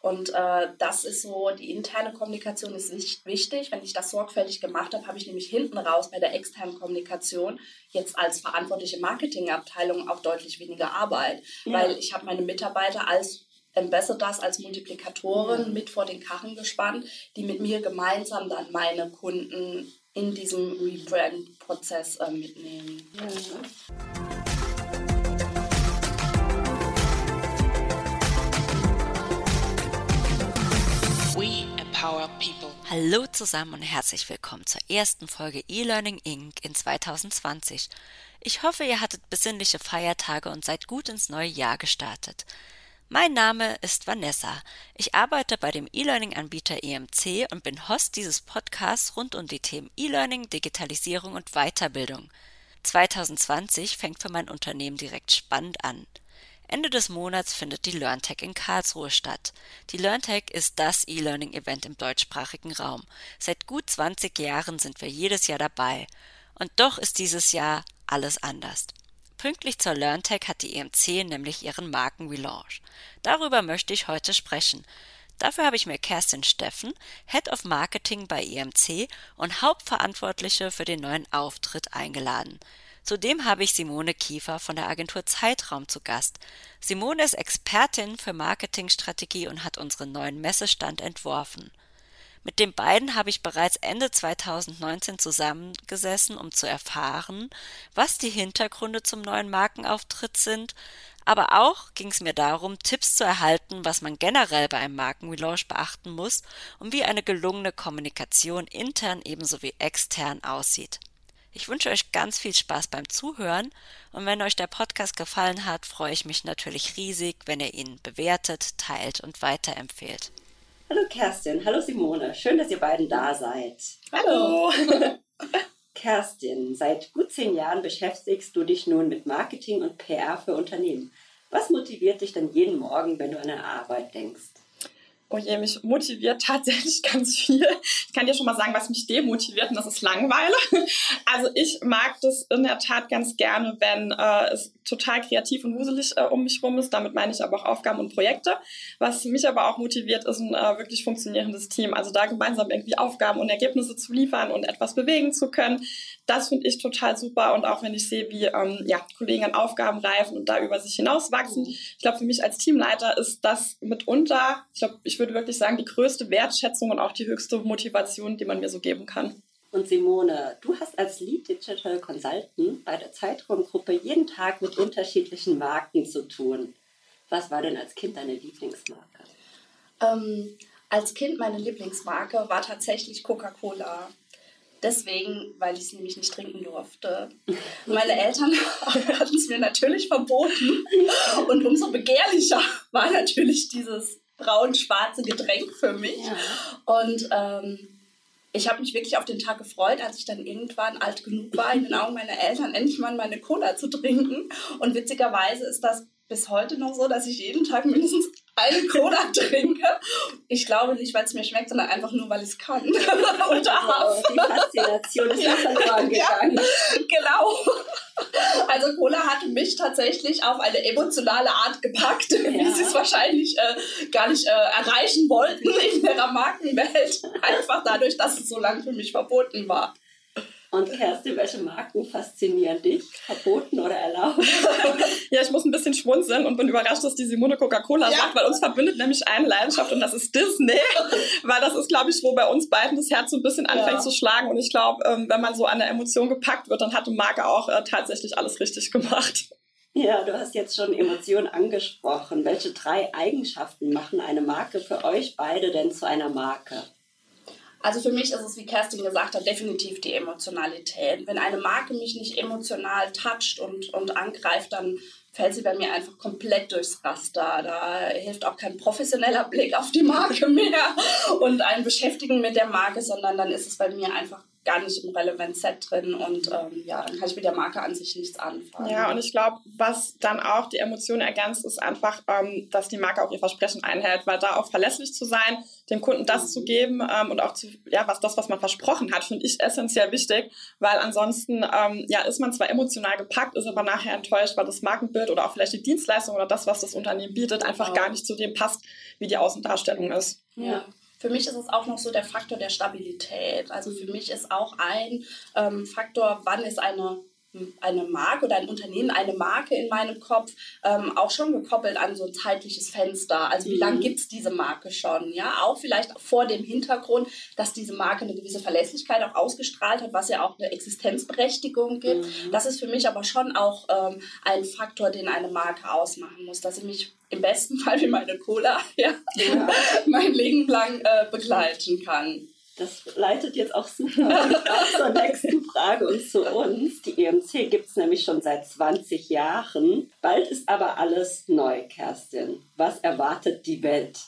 Und äh, das ist so, die interne Kommunikation ist wichtig. Wenn ich das sorgfältig gemacht habe, habe ich nämlich hinten raus bei der externen Kommunikation jetzt als verantwortliche Marketingabteilung auch deutlich weniger Arbeit, ja. weil ich habe meine Mitarbeiter als Ambassadors als Multiplikatoren mit vor den Karren gespannt, die mit mir gemeinsam dann meine Kunden in diesem Rebrand-Prozess äh, mitnehmen. Ja. Hallo zusammen und herzlich willkommen zur ersten Folge eLearning Inc. in 2020. Ich hoffe, ihr hattet besinnliche Feiertage und seid gut ins neue Jahr gestartet. Mein Name ist Vanessa. Ich arbeite bei dem E-Learning-Anbieter EMC und bin Host dieses Podcasts rund um die Themen E-Learning, Digitalisierung und Weiterbildung. 2020 fängt für mein Unternehmen direkt spannend an. Ende des Monats findet die LearnTech in Karlsruhe statt. Die LearnTech ist das E-Learning-Event im deutschsprachigen Raum. Seit gut 20 Jahren sind wir jedes Jahr dabei. Und doch ist dieses Jahr alles anders. Pünktlich zur LearnTech hat die EMC nämlich ihren Markenrelaunch. Darüber möchte ich heute sprechen. Dafür habe ich mir Kerstin Steffen, Head of Marketing bei EMC und Hauptverantwortliche für den neuen Auftritt eingeladen. Zudem habe ich Simone Kiefer von der Agentur Zeitraum zu Gast. Simone ist Expertin für Marketingstrategie und hat unseren neuen Messestand entworfen. Mit den beiden habe ich bereits Ende 2019 zusammengesessen, um zu erfahren, was die Hintergründe zum neuen Markenauftritt sind, aber auch ging es mir darum, Tipps zu erhalten, was man generell bei einem Markenrelaunch beachten muss und wie eine gelungene Kommunikation intern ebenso wie extern aussieht. Ich wünsche euch ganz viel Spaß beim Zuhören und wenn euch der Podcast gefallen hat, freue ich mich natürlich riesig, wenn ihr ihn bewertet, teilt und weiterempfehlt. Hallo Kerstin, hallo Simone, schön, dass ihr beiden da seid. Hallo. Kerstin, seit gut zehn Jahren beschäftigst du dich nun mit Marketing und PR für Unternehmen. Was motiviert dich denn jeden Morgen, wenn du an deine Arbeit denkst? Oh je, mich motiviert tatsächlich ganz viel. Ich kann dir schon mal sagen, was mich demotiviert, und das ist Langeweile. Also ich mag das in der Tat ganz gerne, wenn äh, es total kreativ und wuselig äh, um mich rum ist. Damit meine ich aber auch Aufgaben und Projekte. Was mich aber auch motiviert, ist ein äh, wirklich funktionierendes Team. Also da gemeinsam irgendwie Aufgaben und Ergebnisse zu liefern und etwas bewegen zu können. Das finde ich total super. Und auch wenn ich sehe, wie ähm, ja, Kollegen an Aufgaben reifen und da über sich hinauswachsen. Mhm. Ich glaube, für mich als Teamleiter ist das mitunter, ich glaube, ich würde wirklich sagen, die größte Wertschätzung und auch die höchste Motivation, die man mir so geben kann. Und Simone, du hast als Lead Digital Consultant bei der Zeitraumgruppe jeden Tag mit unterschiedlichen Marken zu tun. Was war denn als Kind deine Lieblingsmarke? Ähm, als Kind meine Lieblingsmarke war tatsächlich Coca-Cola. Deswegen, weil ich es nämlich nicht trinken durfte. Meine Eltern hatten es mir natürlich verboten. Und umso begehrlicher war natürlich dieses braun-schwarze Getränk für mich. Ja. Und ähm, ich habe mich wirklich auf den Tag gefreut, als ich dann irgendwann alt genug war, in den Augen meiner Eltern endlich mal meine Cola zu trinken. Und witzigerweise ist das bis heute noch so, dass ich jeden Tag mindestens eine Cola trinke. Ich glaube nicht, weil es mir schmeckt, sondern einfach nur, weil ich es kann. Und oh, die Faszination ist ja verloren gegangen. Ja, genau. Also Cola hat mich tatsächlich auf eine emotionale Art gepackt, ja. wie sie es wahrscheinlich äh, gar nicht äh, erreichen wollten in ihrer Markenwelt. Einfach dadurch, dass es so lange für mich verboten war. Und Kerstin, welche Marken faszinieren dich? Verboten oder erlaubt? ja, ich muss ein bisschen schmunzeln und bin überrascht, dass die Simone Coca-Cola ja. sagt, weil uns verbindet nämlich eine Leidenschaft und das ist Disney. weil das ist, glaube ich, wo bei uns beiden das Herz so ein bisschen anfängt ja. zu schlagen. Und ich glaube, ähm, wenn man so an der Emotion gepackt wird, dann hat die Marke auch äh, tatsächlich alles richtig gemacht. Ja, du hast jetzt schon Emotionen angesprochen. Welche drei Eigenschaften machen eine Marke für euch beide denn zu einer Marke? Also für mich ist es, wie Kerstin gesagt hat, definitiv die Emotionalität. Wenn eine Marke mich nicht emotional toucht und, und angreift, dann fällt sie bei mir einfach komplett durchs Raster. Da hilft auch kein professioneller Blick auf die Marke mehr und ein Beschäftigen mit der Marke, sondern dann ist es bei mir einfach gar nicht im Relevant Set drin und ähm, ja, dann kann ich mit der Marke an sich nichts anfangen. Ja, und ich glaube, was dann auch die Emotionen ergänzt, ist einfach, ähm, dass die Marke auch ihr Versprechen einhält, weil da auch verlässlich zu sein, dem Kunden das zu geben ähm, und auch zu, ja, was das, was man versprochen hat, finde ich essentiell wichtig, weil ansonsten ähm, ja, ist man zwar emotional gepackt, ist aber nachher enttäuscht, weil das Markenbild oder auch vielleicht die Dienstleistung oder das, was das Unternehmen bietet, einfach genau. gar nicht zu dem passt, wie die Außendarstellung ist. Ja. Für mich ist es auch noch so der Faktor der Stabilität. Also für mich ist auch ein ähm, Faktor, wann ist eine eine Marke oder ein Unternehmen, eine Marke in meinem Kopf ähm, auch schon gekoppelt an so ein zeitliches Fenster. Also wie lange mhm. gibt es diese Marke schon? Ja, auch vielleicht vor dem Hintergrund, dass diese Marke eine gewisse Verlässlichkeit auch ausgestrahlt hat, was ja auch eine Existenzberechtigung gibt. Mhm. Das ist für mich aber schon auch ähm, ein Faktor, den eine Marke ausmachen muss, dass sie mich im besten Fall wie meine Cola ja, ja. mein Leben lang äh, begleiten kann. Das leitet jetzt auch super zur nächsten Frage und zu uns. Die EMC gibt es nämlich schon seit 20 Jahren. Bald ist aber alles neu, Kerstin. Was erwartet die Welt?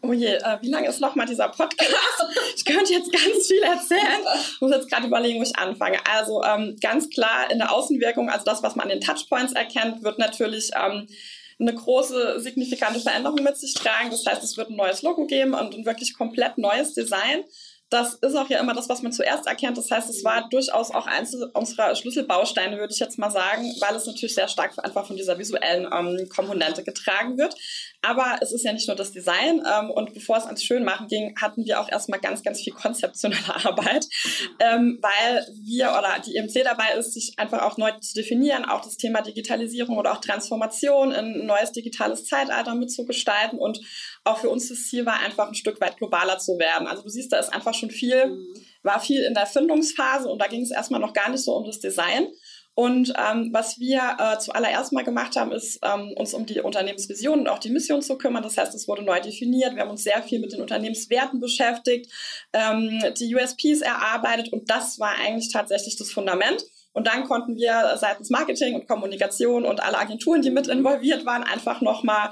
Oh je, äh, wie lange ist nochmal dieser Podcast? Ich könnte jetzt ganz viel erzählen. Ich muss jetzt gerade überlegen, wo ich anfange. Also ähm, ganz klar in der Außenwirkung, also das, was man an den Touchpoints erkennt, wird natürlich ähm, eine große, signifikante Veränderung mit sich tragen. Das heißt, es wird ein neues Logo geben und ein wirklich komplett neues Design das ist auch ja immer das, was man zuerst erkennt. Das heißt, es war durchaus auch eins unserer Schlüsselbausteine, würde ich jetzt mal sagen, weil es natürlich sehr stark einfach von dieser visuellen ähm, Komponente getragen wird. Aber es ist ja nicht nur das Design. Ähm, und bevor es ans Schönmachen ging, hatten wir auch erstmal ganz, ganz viel konzeptionelle Arbeit, ähm, weil wir oder die EMC dabei ist, sich einfach auch neu zu definieren, auch das Thema Digitalisierung oder auch Transformation in ein neues digitales Zeitalter mitzugestalten. Und auch für uns das Ziel war einfach ein Stück weit globaler zu werden. Also du siehst, da ist einfach schon viel, mhm. war viel in der Erfindungsphase und da ging es erstmal noch gar nicht so um das Design. Und ähm, was wir äh, zuallererst mal gemacht haben, ist, ähm, uns um die Unternehmensvision und auch die Mission zu kümmern. Das heißt, es wurde neu definiert. Wir haben uns sehr viel mit den Unternehmenswerten beschäftigt, ähm, die USPs erarbeitet und das war eigentlich tatsächlich das Fundament. Und dann konnten wir seitens Marketing und Kommunikation und alle Agenturen, die mit involviert waren, einfach nochmal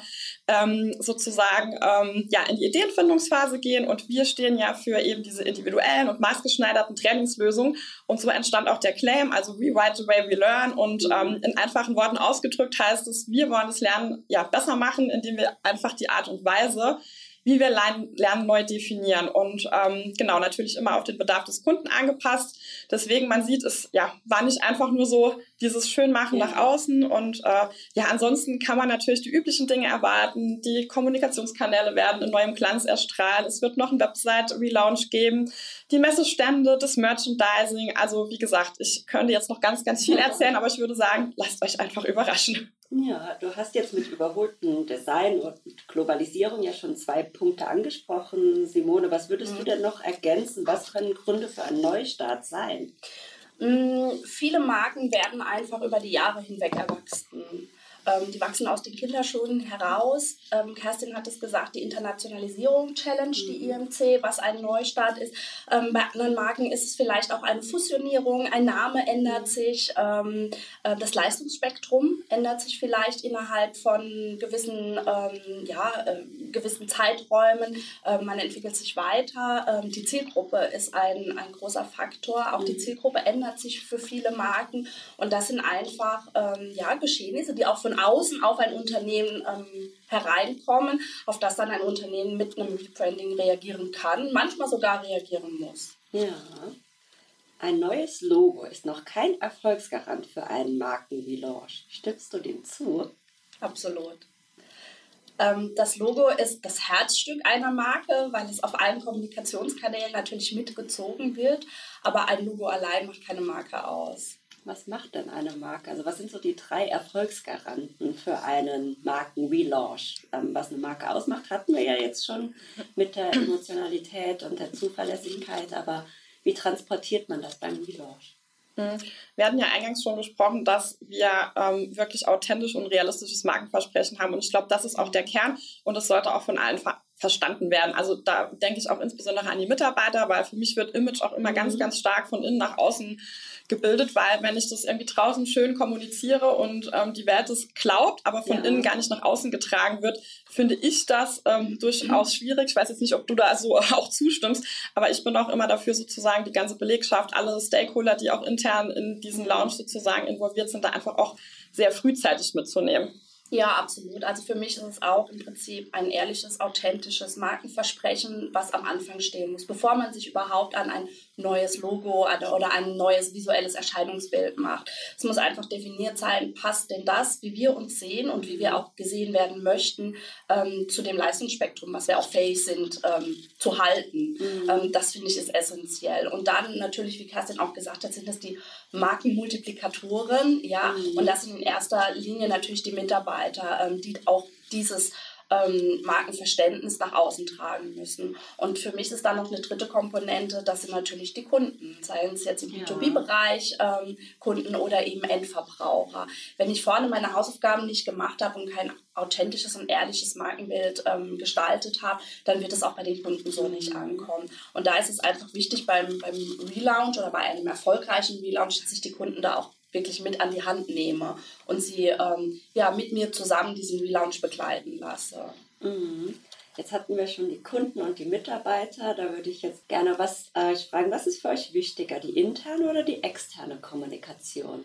ähm, sozusagen ähm, ja, in die Ideenfindungsphase gehen. Und wir stehen ja für eben diese individuellen und maßgeschneiderten Trainingslösungen. Und so entstand auch der Claim, also Rewrite the way we learn. Und ähm, in einfachen Worten ausgedrückt heißt es, wir wollen das Lernen ja besser machen, indem wir einfach die Art und Weise, wie wir Lernen neu definieren und ähm, genau natürlich immer auf den Bedarf des Kunden angepasst. Deswegen man sieht, es ja war nicht einfach nur so dieses Schönmachen ja. nach außen und äh, ja ansonsten kann man natürlich die üblichen Dinge erwarten. Die Kommunikationskanäle werden in neuem Glanz erstrahlt. Es wird noch ein Website-Relaunch geben, die Messestände, das Merchandising. Also wie gesagt, ich könnte jetzt noch ganz ganz viel erzählen, aber ich würde sagen, lasst euch einfach überraschen. Ja, du hast jetzt mit überholtem Design und Globalisierung ja schon zwei Punkte angesprochen. Simone, was würdest mhm. du denn noch ergänzen? Was können Gründe für einen Neustart sein? Mhm, viele Marken werden einfach über die Jahre hinweg erwachsen. Ähm, die wachsen aus den Kinderschuhen heraus. Ähm, Kerstin hat es gesagt, die Internationalisierung Challenge, die mhm. IMC, was ein Neustart ist. Ähm, bei anderen Marken ist es vielleicht auch eine Fusionierung, ein Name ändert mhm. sich, ähm, äh, das Leistungsspektrum ändert sich vielleicht innerhalb von gewissen, ähm, ja, äh, gewissen Zeiträumen. Äh, man entwickelt sich weiter. Ähm, die Zielgruppe ist ein, ein großer Faktor. Auch die mhm. Zielgruppe ändert sich für viele Marken und das sind einfach ja, Geschehnisse, die auch von außen auf ein Unternehmen ähm, hereinkommen, auf das dann ein Unternehmen mit einem Rebranding reagieren kann, manchmal sogar reagieren muss. Ja. Ein neues Logo ist noch kein Erfolgsgarant für einen Markenrelaunch. Stimmst du dem zu? Absolut. Ähm, das Logo ist das Herzstück einer Marke, weil es auf allen Kommunikationskanälen natürlich mitgezogen wird. Aber ein Logo allein macht keine Marke aus. Was macht denn eine Marke? Also was sind so die drei Erfolgsgaranten für einen Marken-Relaunch? Ähm, was eine Marke ausmacht, hatten wir ja jetzt schon mit der Emotionalität und der Zuverlässigkeit, aber wie transportiert man das beim Relaunch? Mhm. Wir hatten ja eingangs schon gesprochen, dass wir ähm, wirklich authentisch und realistisches Markenversprechen haben. Und ich glaube, das ist auch der Kern und das sollte auch von allen verstanden werden. Also da denke ich auch insbesondere an die Mitarbeiter, weil für mich wird Image auch immer mhm. ganz, ganz stark von innen nach außen gebildet, weil wenn ich das irgendwie draußen schön kommuniziere und ähm, die Welt es glaubt, aber von ja. innen gar nicht nach außen getragen wird, finde ich das ähm, durchaus schwierig. Ich weiß jetzt nicht, ob du da so auch zustimmst, aber ich bin auch immer dafür sozusagen die ganze Belegschaft, alle Stakeholder, die auch intern in diesen Lounge sozusagen involviert sind, da einfach auch sehr frühzeitig mitzunehmen. Ja, absolut. Also für mich ist es auch im Prinzip ein ehrliches, authentisches Markenversprechen, was am Anfang stehen muss, bevor man sich überhaupt an ein neues Logo oder ein neues visuelles Erscheinungsbild macht. Es muss einfach definiert sein, passt denn das, wie wir uns sehen und wie wir auch gesehen werden möchten, ähm, zu dem Leistungsspektrum, was wir auch fähig sind ähm, zu halten. Mhm. Ähm, das finde ich ist essentiell. Und dann natürlich, wie Kerstin auch gesagt hat, sind das die Markenmultiplikatoren, ja, mhm. und das sind in erster Linie natürlich die Mitarbeiter, ähm, die auch dieses ähm, Markenverständnis nach außen tragen müssen. Und für mich ist da noch eine dritte Komponente, das sind natürlich die Kunden, seien es jetzt im B2B-Bereich ähm, Kunden oder eben Endverbraucher. Wenn ich vorne meine Hausaufgaben nicht gemacht habe und kein authentisches und ehrliches Markenbild ähm, gestaltet habe, dann wird es auch bei den Kunden so nicht ankommen. Und da ist es einfach wichtig beim, beim Relaunch oder bei einem erfolgreichen Relaunch, dass sich die Kunden da auch wirklich mit an die Hand nehme und sie ähm, ja, mit mir zusammen diesen Relaunch begleiten lasse. Mhm. Jetzt hatten wir schon die Kunden und die Mitarbeiter. Da würde ich jetzt gerne was äh, fragen. Was ist für euch wichtiger, die interne oder die externe Kommunikation?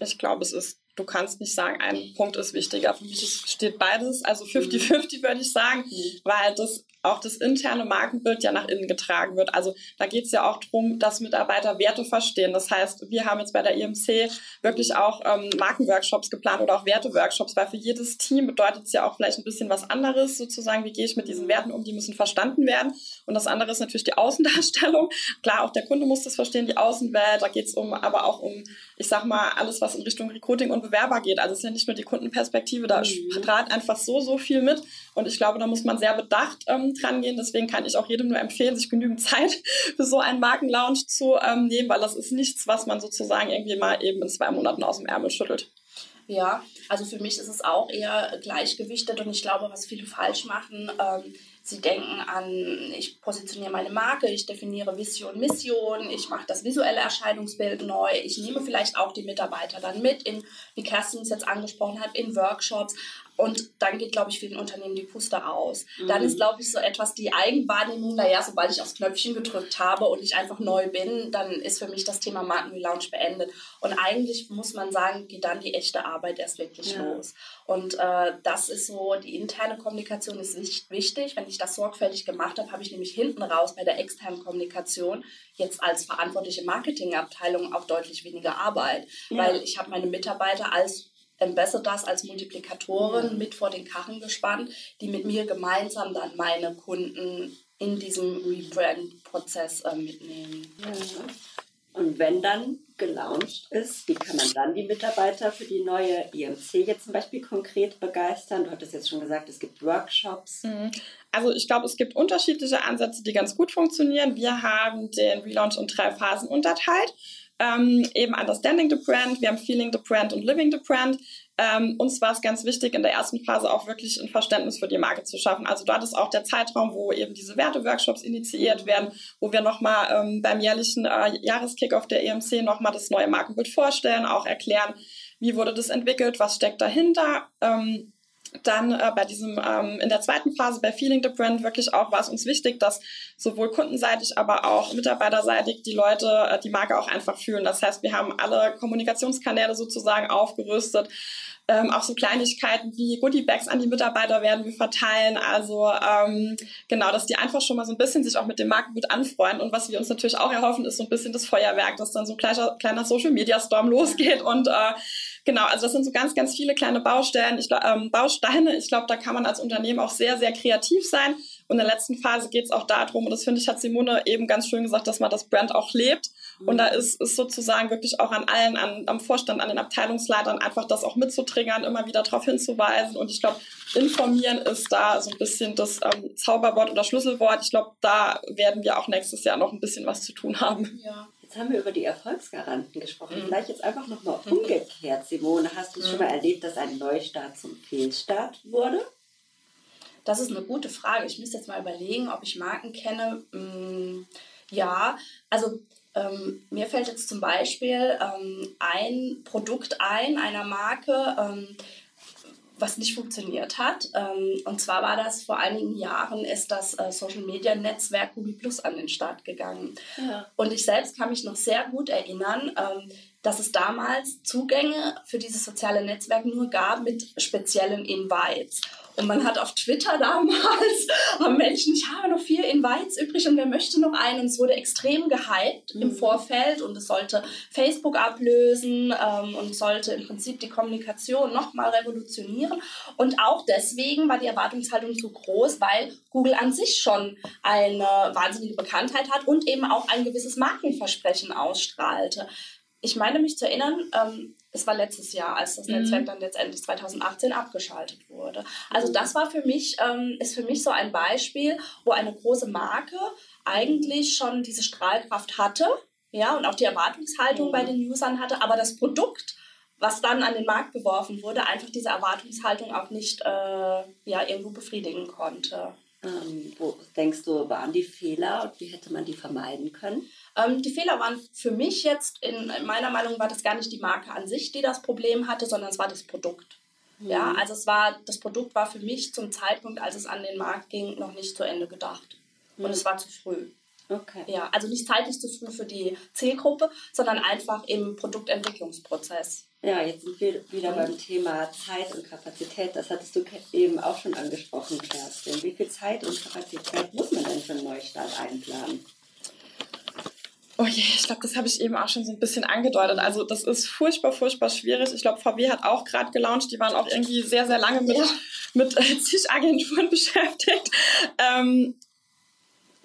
Ich glaube, es ist, du kannst nicht sagen, ein Punkt ist wichtiger. Für mich steht beides, also 50-50 mhm. würde ich sagen, mhm. weil das auch das interne Markenbild ja nach innen getragen wird. Also da geht es ja auch darum, dass Mitarbeiter Werte verstehen. Das heißt, wir haben jetzt bei der IMC wirklich auch ähm, Markenworkshops geplant oder auch Werteworkshops, weil für jedes Team bedeutet es ja auch vielleicht ein bisschen was anderes, sozusagen, wie gehe ich mit diesen Werten um, die müssen verstanden werden. Und das andere ist natürlich die Außendarstellung. Klar, auch der Kunde muss das verstehen, die Außenwelt, da geht es um, aber auch um, ich sag mal, alles, was in Richtung Recruiting und Bewerber geht. Also es ist ja nicht nur die Kundenperspektive, da mhm. strahlt einfach so, so viel mit. Und ich glaube, da muss man sehr bedacht ähm, dran gehen. Deswegen kann ich auch jedem nur empfehlen, sich genügend Zeit für so einen Markenlaunch zu ähm, nehmen, weil das ist nichts, was man sozusagen irgendwie mal eben in zwei Monaten aus dem Ärmel schüttelt. Ja, also für mich ist es auch eher gleichgewichtet und ich glaube, was viele falsch machen, ähm, sie denken an, ich positioniere meine Marke, ich definiere Vision, Mission, ich mache das visuelle Erscheinungsbild neu, ich nehme vielleicht auch die Mitarbeiter dann mit in, wie Kerstin es jetzt angesprochen hat, in Workshops, und dann geht, glaube ich, vielen Unternehmen die Puste aus. Mhm. Dann ist, glaube ich, so etwas die Eigenwahrnehmung, naja, sobald ich aufs Knöpfchen gedrückt habe und ich einfach neu bin, dann ist für mich das Thema Markenrelaunch beendet. Und eigentlich muss man sagen, geht dann die echte Arbeit erst wirklich ja. los. Und äh, das ist so, die interne Kommunikation ist nicht wichtig. Wenn ich das sorgfältig gemacht habe, habe ich nämlich hinten raus bei der externen Kommunikation jetzt als verantwortliche Marketingabteilung auch deutlich weniger Arbeit, ja. weil ich habe meine Mitarbeiter als Ambassadors als Multiplikatoren mit vor den Karren gespannt, die mit mir gemeinsam dann meine Kunden in diesem Rebrand-Prozess äh, mitnehmen. Ja. Und wenn dann gelauncht ist, wie kann man dann die Mitarbeiter für die neue IMC jetzt zum Beispiel konkret begeistern? Du hattest jetzt schon gesagt, es gibt Workshops. Mhm. Also ich glaube, es gibt unterschiedliche Ansätze, die ganz gut funktionieren. Wir haben den Relaunch in drei Phasen unterteilt ähm, eben Understanding the Brand, wir haben Feeling the Brand und Living the Brand. Ähm, uns war es ganz wichtig, in der ersten Phase auch wirklich ein Verständnis für die Marke zu schaffen. Also dort ist auch der Zeitraum, wo eben diese Werteworkshops initiiert werden, wo wir nochmal ähm, beim jährlichen äh, Jahreskickoff der EMC nochmal das neue Markenbild vorstellen, auch erklären, wie wurde das entwickelt, was steckt dahinter. Ähm, dann äh, bei diesem, ähm, in der zweiten Phase bei Feeling the Brand wirklich auch war es uns wichtig, dass sowohl kundenseitig, aber auch mitarbeiterseitig die Leute äh, die Marke auch einfach fühlen. Das heißt, wir haben alle Kommunikationskanäle sozusagen aufgerüstet. Ähm, auch so Kleinigkeiten wie Goodiebags an die Mitarbeiter werden wir verteilen. Also ähm, genau, dass die einfach schon mal so ein bisschen sich auch mit dem Markenbild anfreuen. Und was wir uns natürlich auch erhoffen, ist so ein bisschen das Feuerwerk, dass dann so ein kleiner, kleiner Social Media Storm losgeht und äh, Genau, also das sind so ganz, ganz viele kleine Baustellen, ich, ähm, Bausteine. Ich glaube, da kann man als Unternehmen auch sehr, sehr kreativ sein. Und in der letzten Phase geht es auch darum, und das finde ich, hat Simone eben ganz schön gesagt, dass man das Brand auch lebt. Und da ist, ist sozusagen wirklich auch an allen, an, am Vorstand, an den Abteilungsleitern einfach das auch mitzutriggern, immer wieder darauf hinzuweisen. Und ich glaube, informieren ist da so ein bisschen das ähm, Zauberwort oder Schlüsselwort. Ich glaube, da werden wir auch nächstes Jahr noch ein bisschen was zu tun haben. Ja. Jetzt haben wir über die Erfolgsgaranten gesprochen. Mhm. Vielleicht jetzt einfach nochmal umgekehrt, Simone. Hast du mhm. schon mal erlebt, dass ein Neustart zum Fehlstart wurde? Das ist eine gute Frage. Ich müsste jetzt mal überlegen, ob ich Marken kenne. Hm, ja, also ähm, mir fällt jetzt zum Beispiel ähm, ein Produkt ein einer Marke, ähm, was nicht funktioniert hat. Ähm, und zwar war das vor einigen Jahren, ist das äh, Social Media Netzwerk Google Plus an den Start gegangen. Ja. Und ich selbst kann mich noch sehr gut erinnern, ähm, dass es damals Zugänge für dieses soziale Netzwerk nur gab mit speziellen Invites. Und man hat auf Twitter damals, haben Menschen, ich habe noch vier Invites übrig und wer möchte noch einen? Und es wurde extrem gehypt mhm. im Vorfeld und es sollte Facebook ablösen ähm, und sollte im Prinzip die Kommunikation nochmal revolutionieren. Und auch deswegen war die Erwartungshaltung so groß, weil Google an sich schon eine wahnsinnige Bekanntheit hat und eben auch ein gewisses Markenversprechen ausstrahlte ich meine mich zu erinnern, ähm, es war letztes Jahr, als das mhm. Netzwerk dann letztendlich 2018 abgeschaltet wurde. Also mhm. das war für mich, ähm, ist für mich so ein Beispiel, wo eine große Marke eigentlich schon diese Strahlkraft hatte, ja, und auch die Erwartungshaltung mhm. bei den Usern hatte, aber das Produkt, was dann an den Markt geworfen wurde, einfach diese Erwartungshaltung auch nicht äh, ja, irgendwo befriedigen konnte. Ähm, wo denkst du, waren die Fehler und wie hätte man die vermeiden können? Ähm, die Fehler waren für mich jetzt, in, meiner Meinung war das gar nicht die Marke an sich, die das Problem hatte, sondern es war das Produkt. Mhm. Ja, also es war, das Produkt war für mich zum Zeitpunkt, als es an den Markt ging, noch nicht zu Ende gedacht. Mhm. Und es war zu früh. Okay. Ja, also nicht zeitlich zu früh für die Zielgruppe, sondern einfach im Produktentwicklungsprozess. Ja, jetzt sind wir wieder mhm. beim Thema Zeit und Kapazität. Das hattest du eben auch schon angesprochen, Kerstin. Wie viel Zeit und Kapazität muss man denn für einen Neustart einplanen? Oh je, ich glaube, das habe ich eben auch schon so ein bisschen angedeutet. Also das ist furchtbar, furchtbar schwierig. Ich glaube, VW hat auch gerade gelauncht. Die waren auch irgendwie sehr, sehr lange mit, ja. mit äh, zig Agenturen beschäftigt. Ähm,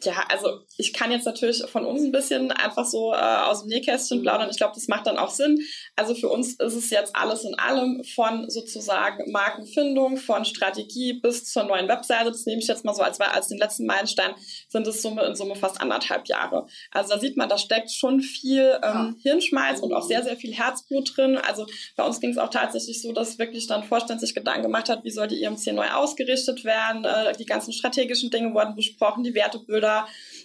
ja, also ich kann jetzt natürlich von uns ein bisschen einfach so äh, aus dem Nähkästchen plaudern. Ich glaube, das macht dann auch Sinn. Also für uns ist es jetzt alles in allem von sozusagen Markenfindung, von Strategie bis zur neuen Webseite. Das nehme ich jetzt mal so als, als den letzten Meilenstein, sind es Summe in Summe fast anderthalb Jahre. Also da sieht man, da steckt schon viel ähm, Hirnschmalz und auch sehr, sehr viel Herzblut drin. Also bei uns ging es auch tatsächlich so, dass wirklich dann Vorstand sich Gedanken gemacht hat, wie soll die IMC neu ausgerichtet werden. Äh, die ganzen strategischen Dinge wurden besprochen, die Wertebilder,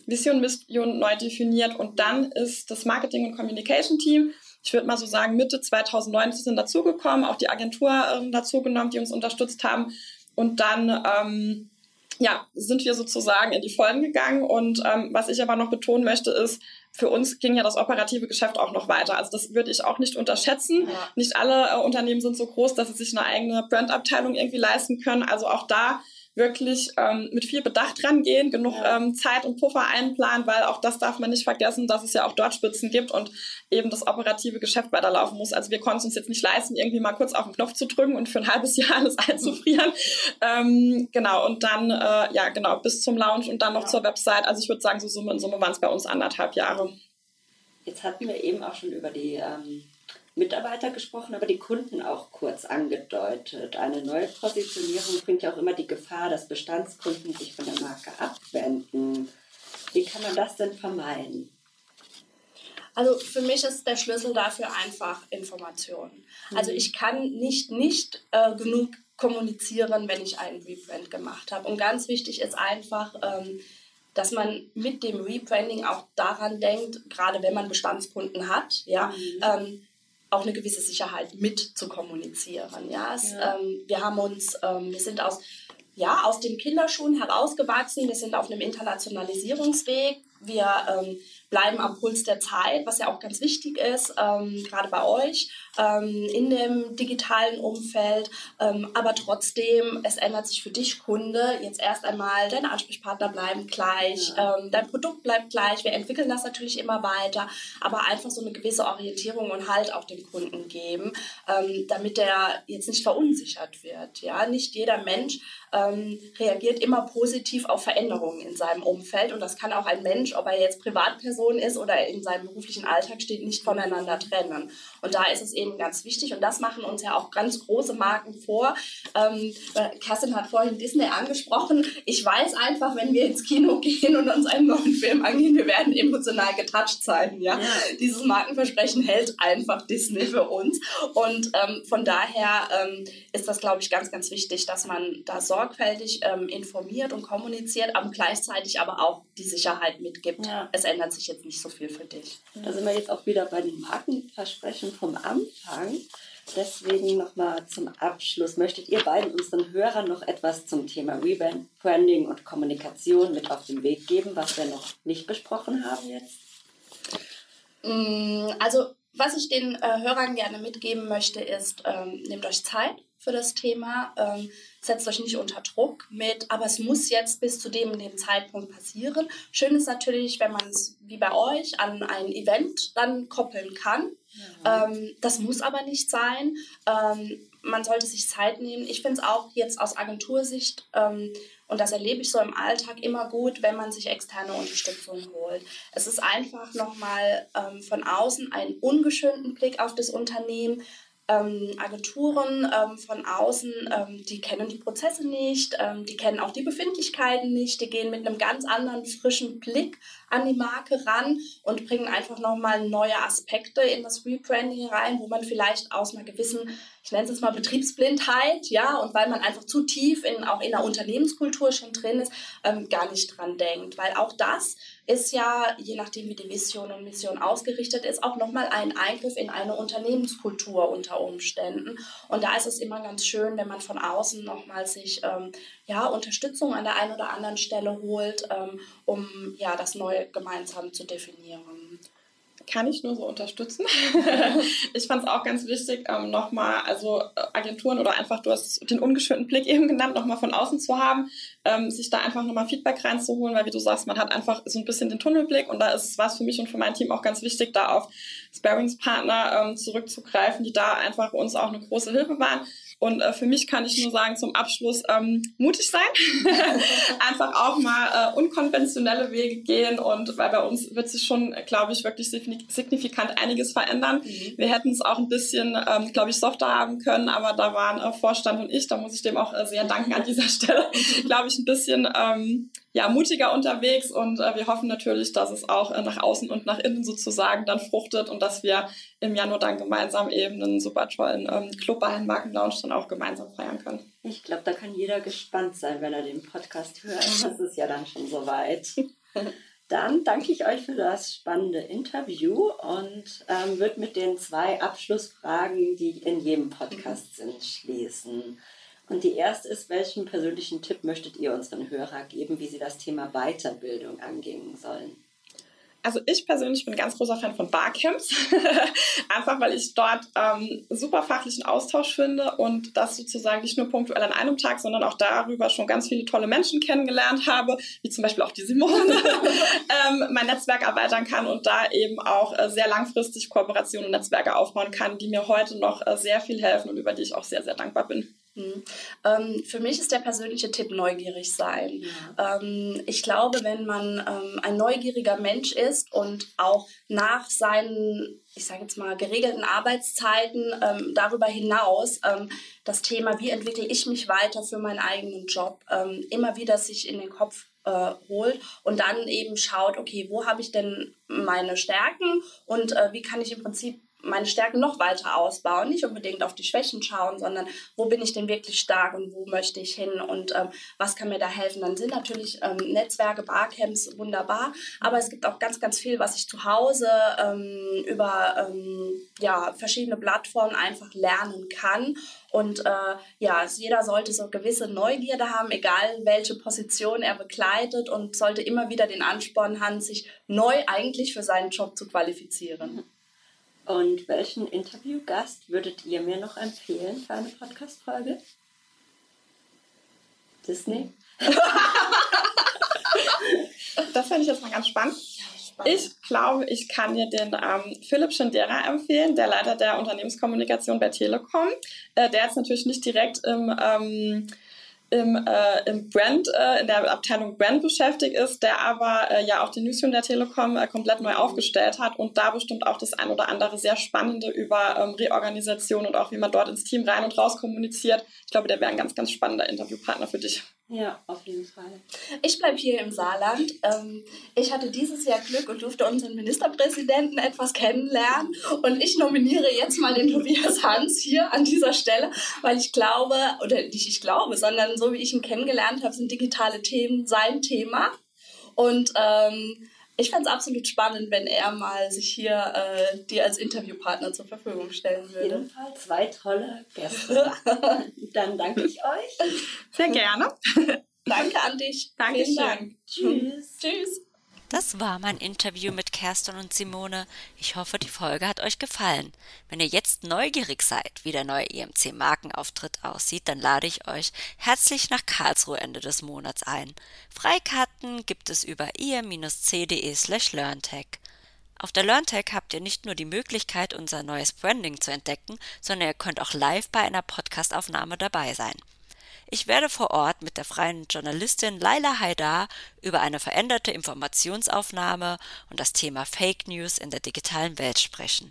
Vision, Mission neu definiert und dann ist das Marketing- und Communication-Team ich würde mal so sagen, Mitte 2019 sind dazugekommen, auch die Agentur ähm, dazugenommen, die uns unterstützt haben. Und dann ähm, ja, sind wir sozusagen in die Vollen gegangen. Und ähm, was ich aber noch betonen möchte, ist, für uns ging ja das operative Geschäft auch noch weiter. Also das würde ich auch nicht unterschätzen. Ja. Nicht alle äh, Unternehmen sind so groß, dass sie sich eine eigene Brandabteilung irgendwie leisten können. Also auch da wirklich ähm, mit viel Bedacht rangehen, genug ja. ähm, Zeit und Puffer einplanen, weil auch das darf man nicht vergessen, dass es ja auch dort Spitzen gibt und eben das operative Geschäft weiterlaufen muss. Also wir konnten es uns jetzt nicht leisten, irgendwie mal kurz auf den Knopf zu drücken und für ein halbes Jahr alles einzufrieren. ähm, genau, und dann, äh, ja, genau, bis zum Launch und dann noch ja. zur Website. Also ich würde sagen, so Summe in Summe waren es bei uns anderthalb Jahre. Jetzt hatten wir eben auch schon über die ähm, Mitarbeiter gesprochen, aber die Kunden auch kurz angedeutet. Eine neue Positionierung bringt ja auch immer die Gefahr, dass Bestandskunden sich von der Marke abwenden. Wie kann man das denn vermeiden? Also für mich ist der Schlüssel dafür einfach Information. Mhm. Also ich kann nicht nicht äh, genug kommunizieren, wenn ich einen Rebrand gemacht habe. Und ganz wichtig ist einfach, ähm, dass man mit dem Rebranding auch daran denkt, gerade wenn man Bestandskunden hat, ja, mhm. ähm, auch eine gewisse Sicherheit mit zu kommunizieren. Ja, es, ja. Ähm, wir haben uns, ähm, wir sind aus, ja, aus den Kinderschuhen herausgewachsen, wir sind auf einem Internationalisierungsweg. Wir ähm, bleiben am Puls der Zeit, was ja auch ganz wichtig ist, ähm, gerade bei euch ähm, in dem digitalen Umfeld. Ähm, aber trotzdem, es ändert sich für dich, Kunde, jetzt erst einmal, deine Ansprechpartner bleiben gleich, ja. Ähm, dein Produkt bleibt gleich. Wir entwickeln das natürlich immer weiter, aber einfach so eine gewisse Orientierung und Halt auch dem Kunden geben, ähm, damit der jetzt nicht verunsichert wird. Ja, nicht jeder Mensch reagiert immer positiv auf Veränderungen in seinem Umfeld und das kann auch ein Mensch, ob er jetzt Privatperson ist oder in seinem beruflichen Alltag steht, nicht voneinander trennen. Und da ist es eben ganz wichtig und das machen uns ja auch ganz große Marken vor. Ähm, Kerstin hat vorhin Disney angesprochen. Ich weiß einfach, wenn wir ins Kino gehen und uns einen neuen Film angehen, wir werden emotional getoucht sein. Ja? ja. Dieses Markenversprechen hält einfach Disney für uns. Und ähm, von daher ähm, ist das, glaube ich, ganz, ganz wichtig, dass man da sorgfältig ähm, informiert und kommuniziert, aber gleichzeitig aber auch die Sicherheit mitgibt. Ja. Es ändert sich jetzt nicht so viel für dich. Da sind wir jetzt auch wieder bei den Markenversprechen vom Anfang. Deswegen nochmal zum Abschluss. Möchtet ihr beiden unseren Hörern noch etwas zum Thema Rebranding und Kommunikation mit auf den Weg geben, was wir noch nicht besprochen haben jetzt? Mm, also, was ich den äh, Hörern gerne mitgeben möchte, ist, ähm, nehmt euch Zeit für das Thema. Ähm, setzt euch nicht unter Druck mit, aber es muss jetzt bis zu dem dem Zeitpunkt passieren. Schön ist natürlich, wenn man es wie bei euch an ein Event dann koppeln kann. Ja. Ähm, das muss aber nicht sein. Ähm, man sollte sich Zeit nehmen. Ich finde es auch jetzt aus Agentursicht, ähm, und das erlebe ich so im Alltag immer gut, wenn man sich externe Unterstützung holt. Es ist einfach nochmal ähm, von außen einen ungeschönten Blick auf das Unternehmen, ähm, Agenturen ähm, von außen, ähm, die kennen die Prozesse nicht, ähm, die kennen auch die Befindlichkeiten nicht, die gehen mit einem ganz anderen frischen Blick an die Marke ran und bringen einfach nochmal neue Aspekte in das Rebranding rein, wo man vielleicht aus einer gewissen, ich nenne es mal Betriebsblindheit, ja, und weil man einfach zu tief in, auch in der Unternehmenskultur schon drin ist, ähm, gar nicht dran denkt. Weil auch das ist ja, je nachdem wie die Vision und Mission ausgerichtet ist, auch nochmal ein Eingriff in eine Unternehmenskultur unter Umständen. Und da ist es immer ganz schön, wenn man von außen nochmal sich ähm, ja, Unterstützung an der einen oder anderen Stelle holt, ähm, um ja, das neu gemeinsam zu definieren kann ich nur so unterstützen. ich fand es auch ganz wichtig, ähm, nochmal, also äh, Agenturen oder einfach, du hast den ungeschönten Blick eben genannt, nochmal von außen zu haben, ähm, sich da einfach nochmal Feedback reinzuholen, weil wie du sagst, man hat einfach so ein bisschen den Tunnelblick und da ist es für mich und für mein Team auch ganz wichtig, da auf Sparringspartner ähm, zurückzugreifen, die da einfach uns auch eine große Hilfe waren. Und äh, für mich kann ich nur sagen, zum Abschluss ähm, mutig sein. Einfach auch mal äh, unkonventionelle Wege gehen. Und weil bei uns wird sich schon, glaube ich, wirklich signifikant einiges verändern. Mhm. Wir hätten es auch ein bisschen, ähm, glaube ich, softer haben können, aber da waren äh, Vorstand und ich, da muss ich dem auch äh, sehr danken an dieser Stelle, glaube ich, ein bisschen ähm, ja, mutiger unterwegs und äh, wir hoffen natürlich, dass es auch äh, nach außen und nach innen sozusagen dann fruchtet und dass wir im Januar dann gemeinsam eben einen super tollen ähm, globalen Markenlaunch dann auch gemeinsam feiern können. Ich glaube, da kann jeder gespannt sein, wenn er den Podcast hört. Das ist ja dann schon soweit. Dann danke ich euch für das spannende Interview und ähm, würde mit den zwei Abschlussfragen, die in jedem Podcast sind, schließen. Und die erste ist, welchen persönlichen Tipp möchtet ihr unseren Hörer geben, wie sie das Thema Weiterbildung angehen sollen? Also ich persönlich bin ganz großer Fan von Barcamps, einfach weil ich dort ähm, super fachlichen Austausch finde und das sozusagen nicht nur punktuell an einem Tag, sondern auch darüber schon ganz viele tolle Menschen kennengelernt habe, wie zum Beispiel auch die Simone, ähm, mein Netzwerk erweitern kann und da eben auch äh, sehr langfristig Kooperationen und Netzwerke aufbauen kann, die mir heute noch äh, sehr viel helfen und über die ich auch sehr, sehr dankbar bin. Mhm. Ähm, für mich ist der persönliche Tipp neugierig sein. Ja. Ähm, ich glaube, wenn man ähm, ein neugieriger Mensch ist und auch nach seinen, ich sage jetzt mal, geregelten Arbeitszeiten darüber hinaus das Thema, wie entwickle ich mich weiter für meinen eigenen Job, immer wieder sich in den Kopf äh, holt und dann eben schaut, okay, wo habe ich denn meine Stärken und äh, wie kann ich im Prinzip meine Stärken noch weiter ausbauen, nicht unbedingt auf die Schwächen schauen, sondern wo bin ich denn wirklich stark und wo möchte ich hin und ähm, was kann mir da helfen. Dann sind natürlich ähm, Netzwerke, Barcamps wunderbar, aber es gibt auch ganz, ganz viel, was ich zu Hause ähm, über ähm, ja, verschiedene Plattformen einfach lernen kann. Und äh, ja, jeder sollte so gewisse Neugierde haben, egal welche Position er begleitet und sollte immer wieder den Ansporn haben, sich neu eigentlich für seinen Job zu qualifizieren. Und welchen Interviewgast würdet ihr mir noch empfehlen für eine Podcast-Folge? Disney? das fände ich jetzt mal ganz spannend. Ich glaube, ich kann dir den ähm, Philipp Schindera empfehlen, der Leiter der Unternehmenskommunikation bei Telekom. Äh, der ist natürlich nicht direkt im ähm, im, äh, im Brand, äh, in der Abteilung Brand beschäftigt ist, der aber äh, ja auch die Newsroom der Telekom äh, komplett neu aufgestellt hat und da bestimmt auch das ein oder andere sehr Spannende über ähm, Reorganisation und auch wie man dort ins Team rein und raus kommuniziert. Ich glaube, der wäre ein ganz, ganz spannender Interviewpartner für dich. Ja, auf jeden Fall. Ich bleibe hier im Saarland. Ähm, ich hatte dieses Jahr Glück und durfte unseren Ministerpräsidenten etwas kennenlernen. Und ich nominiere jetzt mal den Tobias Hans hier an dieser Stelle, weil ich glaube, oder nicht ich glaube, sondern so wie ich ihn kennengelernt habe, sind digitale Themen sein Thema. Und ähm, ich fände es absolut spannend, wenn er mal sich hier äh, dir als Interviewpartner zur Verfügung stellen würde. Auf jeden Fall zwei tolle Gäste. Dann danke ich euch. Sehr gerne. danke an dich. Dankeschön. Dank. Tschüss. Tschüss. Das war mein Interview mit Kerstin und Simone. Ich hoffe, die Folge hat euch gefallen. Wenn ihr jetzt neugierig seid, wie der neue EMC Markenauftritt aussieht, dann lade ich euch herzlich nach Karlsruhe Ende des Monats ein. Freikarten gibt es über ir-c.de slash learntech. Auf der LearnTech habt ihr nicht nur die Möglichkeit, unser neues Branding zu entdecken, sondern ihr könnt auch live bei einer Podcastaufnahme dabei sein. Ich werde vor Ort mit der freien Journalistin Laila Haidar über eine veränderte Informationsaufnahme und das Thema Fake News in der digitalen Welt sprechen.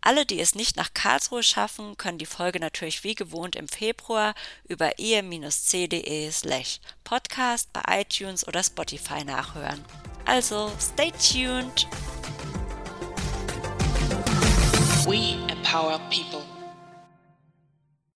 Alle, die es nicht nach Karlsruhe schaffen, können die Folge natürlich wie gewohnt im Februar über ir-c.de slash podcast bei iTunes oder Spotify nachhören. Also, stay tuned! We empower people.